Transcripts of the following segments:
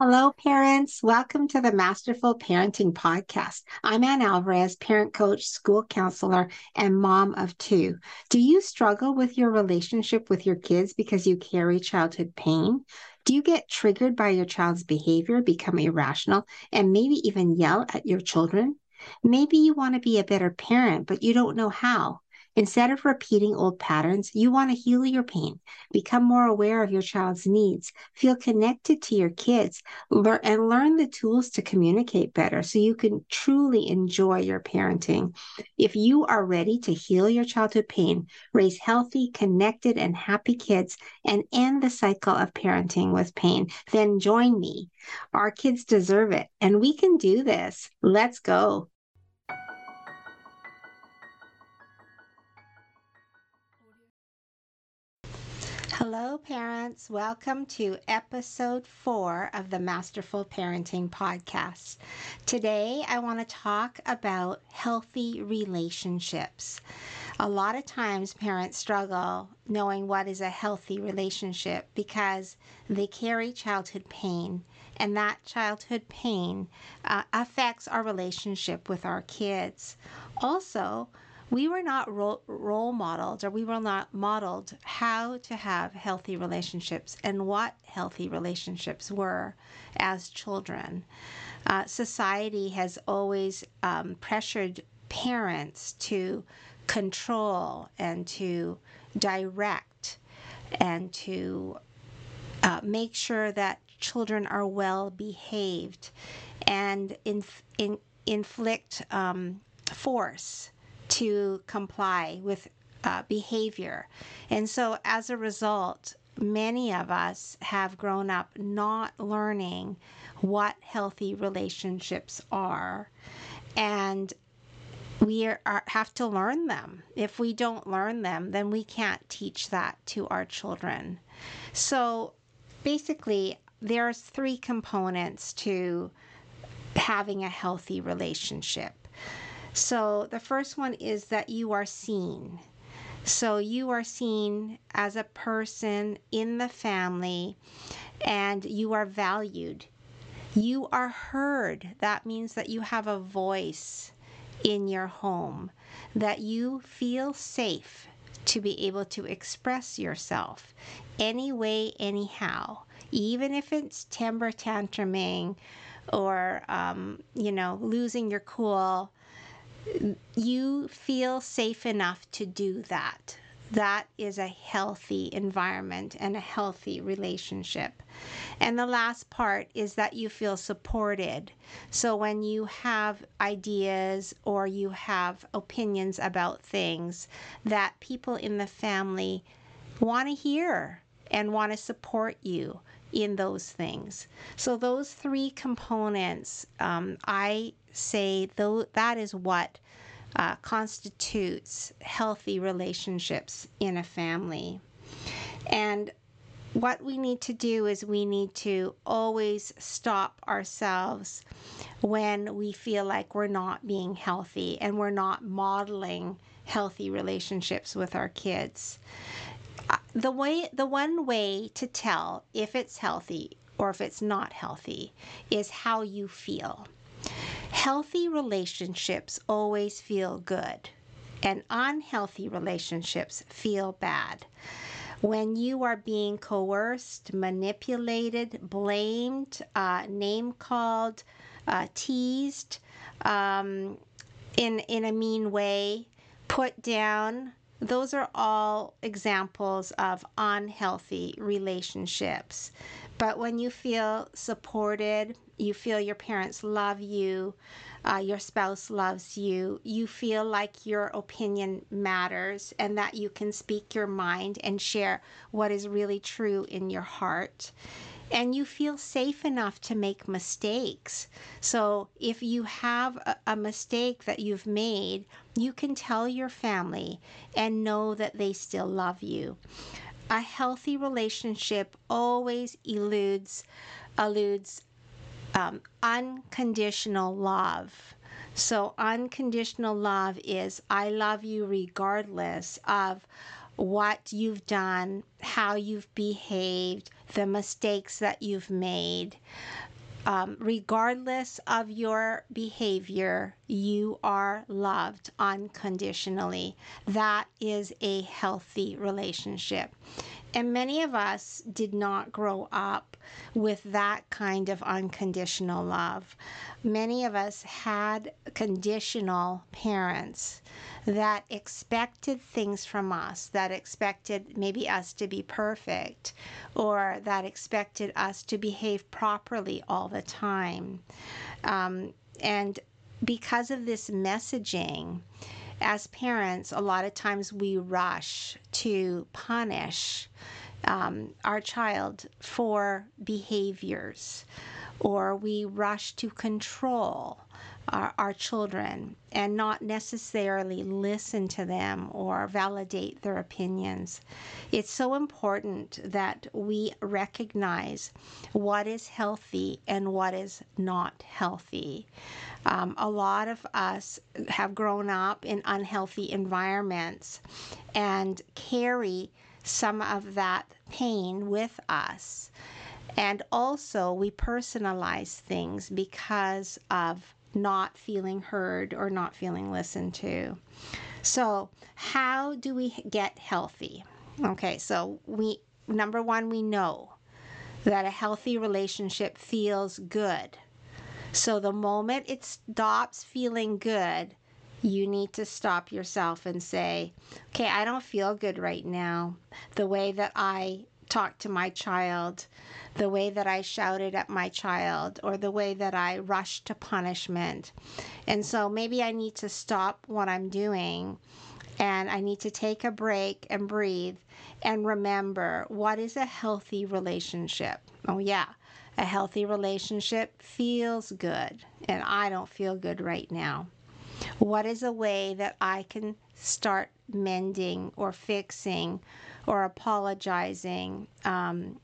Hello, parents. Welcome to the Masterful Parenting Podcast. I'm Ann Alvarez, parent coach, school counselor, and mom of two. Do you struggle with your relationship with your kids because you carry childhood pain? Do you get triggered by your child's behavior, become irrational, and maybe even yell at your children? Maybe you want to be a better parent, but you don't know how. Instead of repeating old patterns, you want to heal your pain, become more aware of your child's needs, feel connected to your kids, learn, and learn the tools to communicate better so you can truly enjoy your parenting. If you are ready to heal your childhood pain, raise healthy, connected, and happy kids, and end the cycle of parenting with pain, then join me. Our kids deserve it, and we can do this. Let's go. Hello, parents. Welcome to episode four of the Masterful Parenting Podcast. Today, I want to talk about healthy relationships. A lot of times, parents struggle knowing what is a healthy relationship because they carry childhood pain, and that childhood pain uh, affects our relationship with our kids. Also, we were not role, role modeled or we were not modeled how to have healthy relationships and what healthy relationships were as children. Uh, society has always um, pressured parents to control and to direct and to uh, make sure that children are well behaved and in, in, inflict um, force to comply with uh, behavior. And so as a result, many of us have grown up not learning what healthy relationships are. And we are, are, have to learn them. If we don't learn them, then we can't teach that to our children. So basically, there's three components to having a healthy relationship. So the first one is that you are seen. So you are seen as a person in the family and you are valued. You are heard. That means that you have a voice in your home, that you feel safe to be able to express yourself any way, anyhow, even if it's temper tantruming or, um, you know, losing your cool you feel safe enough to do that. That is a healthy environment and a healthy relationship. And the last part is that you feel supported. So when you have ideas or you have opinions about things, that people in the family want to hear and want to support you in those things. So those three components, um, I say though that is what uh, constitutes healthy relationships in a family. And what we need to do is we need to always stop ourselves when we feel like we're not being healthy and we're not modeling healthy relationships with our kids. The way the one way to tell if it's healthy or if it's not healthy is how you feel. Healthy relationships always feel good, and unhealthy relationships feel bad. When you are being coerced, manipulated, blamed, uh, name called, uh, teased um, in, in a mean way, put down, those are all examples of unhealthy relationships. But when you feel supported, you feel your parents love you, uh, your spouse loves you, you feel like your opinion matters and that you can speak your mind and share what is really true in your heart. And you feel safe enough to make mistakes. So, if you have a, a mistake that you've made, you can tell your family and know that they still love you a healthy relationship always eludes eludes um, unconditional love. So, unconditional love is I love you regardless of what you've done, how you've behaved, the mistakes that you've made. Um, regardless of your behavior, you are loved unconditionally. That is a healthy relationship. And many of us did not grow up with that kind of unconditional love. Many of us had conditional parents that expected things from us, that expected maybe us to be perfect, or that expected us to behave properly all the time. Um, and because of this messaging, as parents, a lot of times we rush to punish um, our child for behaviors, or we rush to control our, our children and not necessarily listen to them or validate their opinions. It's so important that we recognize what is healthy and what is not healthy. Um, a lot of us have grown up in unhealthy environments and carry some of that pain with us. And also, we personalize things because of not feeling heard or not feeling listened to. So, how do we get healthy? Okay, so we number one, we know that a healthy relationship feels good. So, the moment it stops feeling good, you need to stop yourself and say, okay, I don't feel good right now. The way that I talked to my child, the way that I shouted at my child, or the way that I rushed to punishment. And so maybe I need to stop what I'm doing and I need to take a break and breathe and remember what is a healthy relationship. Oh, yeah. A healthy relationship feels good, and I don't feel good right now. What is a way that I can start mending or fixing or apologizing um,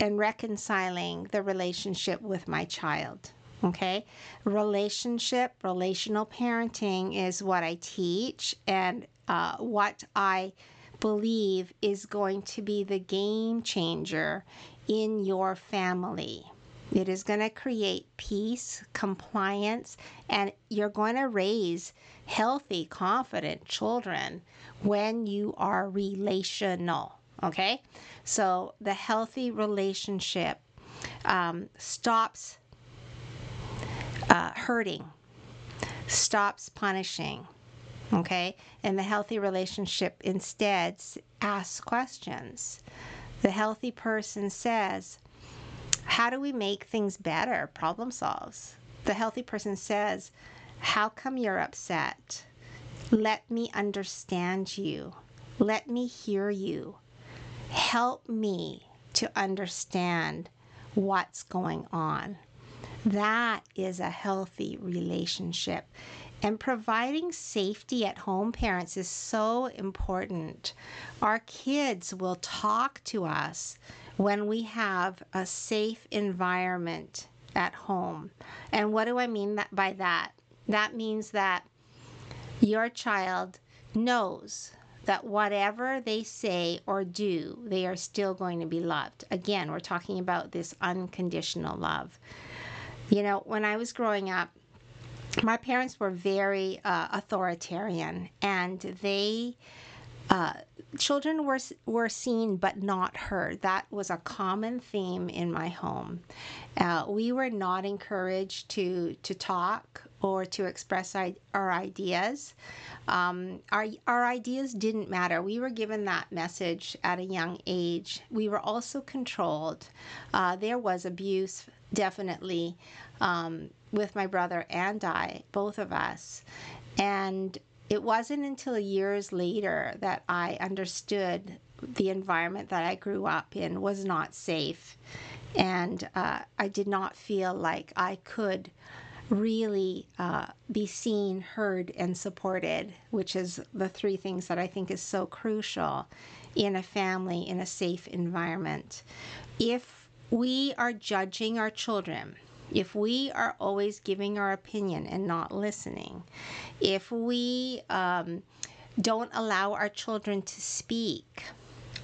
and reconciling the relationship with my child? Okay, relationship, relational parenting is what I teach and uh, what I believe is going to be the game changer in your family. It is going to create peace, compliance, and you're going to raise healthy, confident children when you are relational. Okay? So the healthy relationship um, stops uh, hurting, stops punishing. Okay? And the healthy relationship instead asks questions. The healthy person says, how do we make things better? Problem solves. The healthy person says, How come you're upset? Let me understand you. Let me hear you. Help me to understand what's going on. That is a healthy relationship. And providing safety at home, parents, is so important. Our kids will talk to us when we have a safe environment at home. And what do I mean that, by that? That means that your child knows that whatever they say or do, they are still going to be loved. Again, we're talking about this unconditional love. You know, when I was growing up, my parents were very uh, authoritarian and they uh, children were were seen but not heard. That was a common theme in my home. Uh, we were not encouraged to to talk or to express our ideas. Um, our our ideas didn't matter. We were given that message at a young age. We were also controlled. Uh, there was abuse, definitely, um, with my brother and I, both of us, and it wasn't until years later that I understood the environment that I grew up in was not safe. And uh, I did not feel like I could really uh, be seen, heard, and supported, which is the three things that I think is so crucial in a family, in a safe environment. If we are judging our children, if we are always giving our opinion and not listening, if we um, don't allow our children to speak,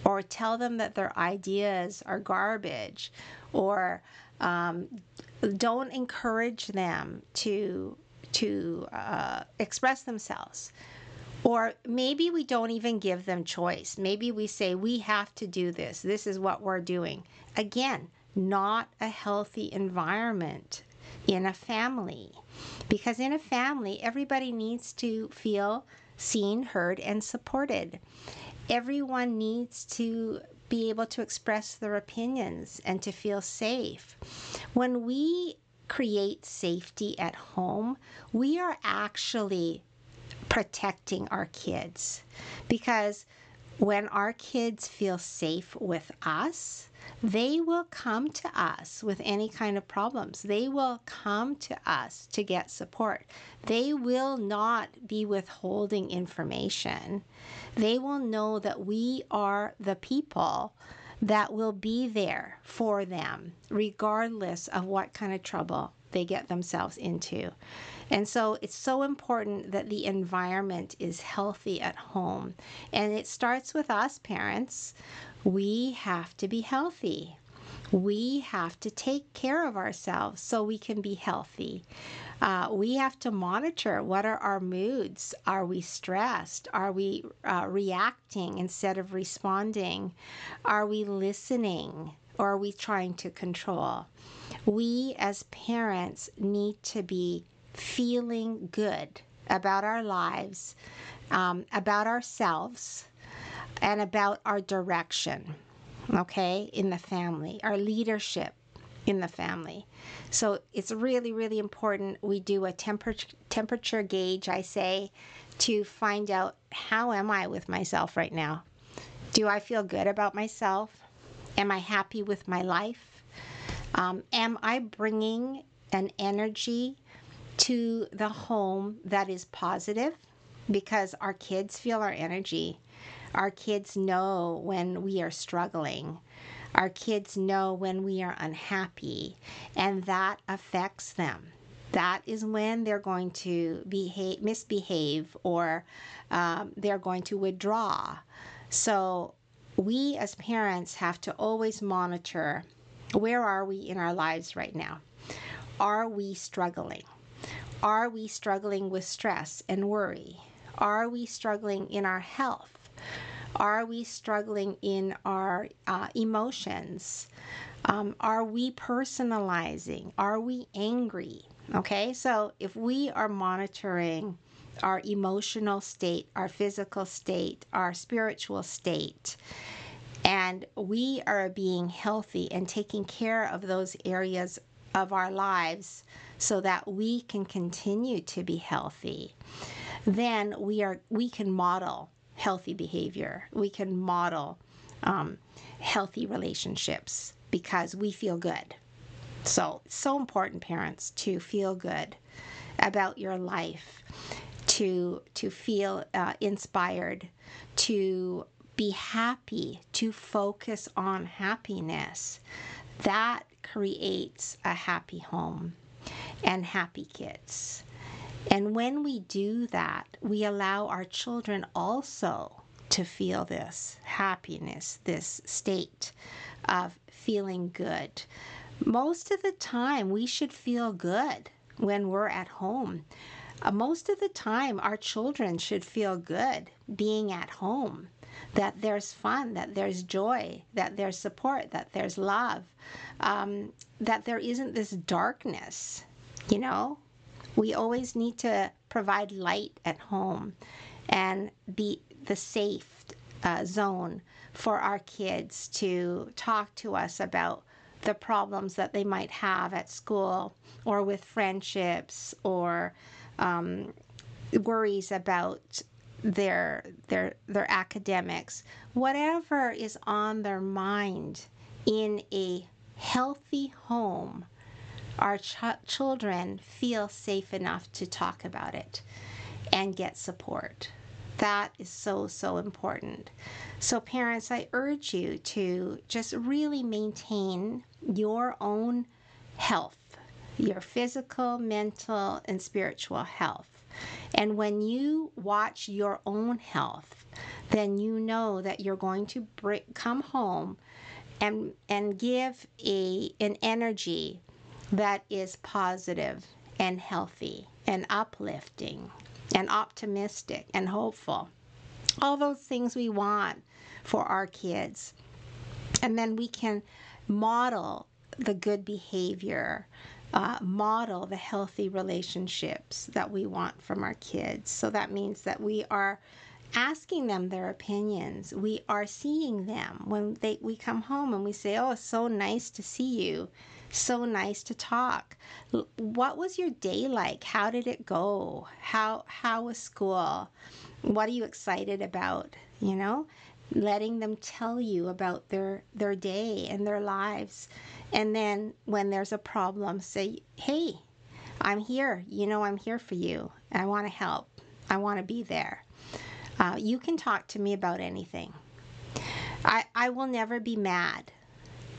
or tell them that their ideas are garbage or um, don't encourage them to to uh, express themselves or maybe we don't even give them choice. Maybe we say we have to do this. This is what we're doing. Again not a healthy environment in a family. Because in a family everybody needs to feel seen heard and supported. Everyone needs to be able to express their opinions and to feel safe. When we create safety at home, we are actually protecting our kids. Because when our kids feel safe with us, they will come to us with any kind of problems. They will come to us to get support. They will not be withholding information. They will know that we are the people that will be there for them, regardless of what kind of trouble they get themselves into. And so it's so important that the environment is healthy at home. And it starts with us parents. We have to be healthy. We have to take care of ourselves so we can be healthy. Uh, we have to monitor what are our moods. Are we stressed? Are we uh, reacting instead of responding? Are we listening or are we trying to control? We as parents need to be feeling good about our lives, um, about ourselves, and about our direction, okay, in the family, our leadership in the family. So it's really, really important we do a temperature temperature gauge, I say, to find out how am I with myself right now? Do I feel good about myself? Am I happy with my life? Um, am I bringing an energy to the home that is positive? Because our kids feel our energy. Our kids know when we are struggling. Our kids know when we are unhappy, and that affects them. That is when they're going to behave, misbehave or um, they're going to withdraw. So, we as parents have to always monitor where are we in our lives right now? Are we struggling? Are we struggling with stress and worry? Are we struggling in our health? Are we struggling in our uh, emotions? Um, are we personalizing? Are we angry? Okay, so if we are monitoring our emotional state, our physical state, our spiritual state, and we are being healthy and taking care of those areas of our lives so that we can continue to be healthy, then we are we can model healthy behavior. We can model um, healthy relationships because we feel good. So, so important, parents, to feel good about your life, to to feel uh, inspired, to be happy, to focus on happiness. That creates a happy home and happy kids. And when we do that, we allow our children also to feel this happiness, this state of feeling good. Most of the time, we should feel good when we're at home. Uh, most of the time, our children should feel good being at home. That there's fun, that there's joy, that there's support, that there's love, um, that there isn't this darkness, you know, we always need to provide light at home and be the safe uh, zone for our kids to talk to us about the problems that they might have at school or with friendships or um, worries about their their their academics. Whatever is on their mind in a healthy home our ch- children feel safe enough to talk about it and get support. That is so, so important. So, parents, I urge you to just really maintain your own health, your physical, mental, and spiritual health. And when you watch your own health then you know that you're going to bring, come home and and give a an energy that is positive and healthy and uplifting and optimistic and hopeful. All those things we want for our kids. And then we can model the good behavior, uh, model the healthy relationships that we want from our kids. So that means that we are asking them their opinions. We are seeing them when they we come home and we say, "Oh, it's so nice to see you." So nice to talk. What was your day like? How did it go? How how was school? What are you excited about? You know, letting them tell you about their their day and their lives. And then when there's a problem, say, "Hey, I'm here. You know, I'm here for you. I want to help. I want to be there." Uh, you can talk to me about anything. I, I will never be mad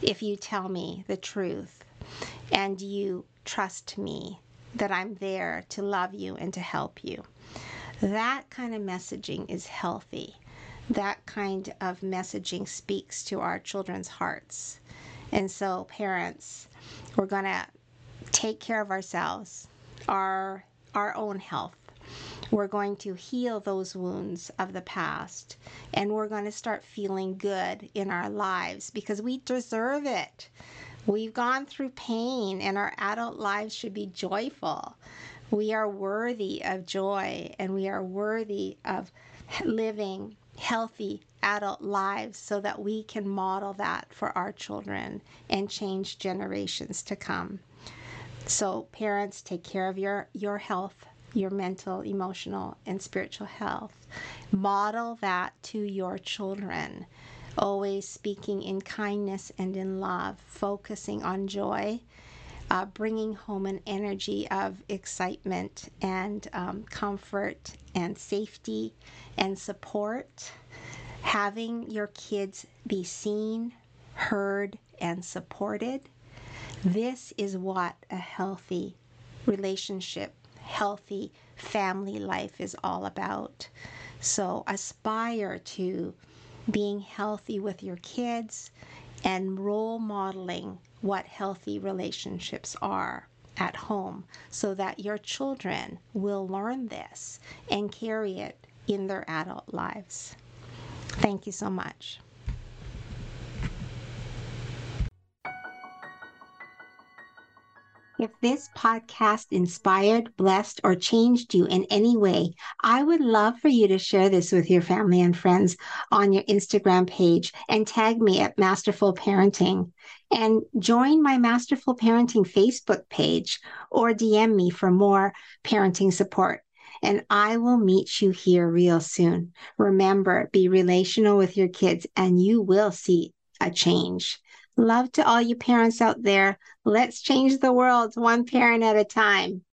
if you tell me the truth and you trust me that I'm there to love you and to help you. That kind of messaging is healthy. That kind of messaging speaks to our children's hearts. And so, parents, we're going to take care of ourselves, our, our own health. We're going to heal those wounds of the past and we're going to start feeling good in our lives because we deserve it. We've gone through pain and our adult lives should be joyful. We are worthy of joy and we are worthy of living healthy adult lives so that we can model that for our children and change generations to come. So parents take care of your your health your mental, emotional, and spiritual health. Model that to your children. Always speaking in kindness and in love, focusing on joy, uh, bringing home an energy of excitement and um, comfort and safety and support. Having your kids be seen, heard, and supported. This is what a healthy relationship healthy family life is all about. So aspire to being healthy with your kids and role modeling what healthy relationships are at home so that your children will learn this and carry it in their adult lives. Thank you so much. If this podcast inspired, blessed, or changed you in any way, I would love for you to share this with your family and friends on your Instagram page and tag me at Masterful Parenting. And join my Masterful Parenting Facebook page or DM me for more parenting support. And I will meet you here real soon. Remember, be relational with your kids and you will see a change. Love to all you parents out there. Let's change the world one parent at a time.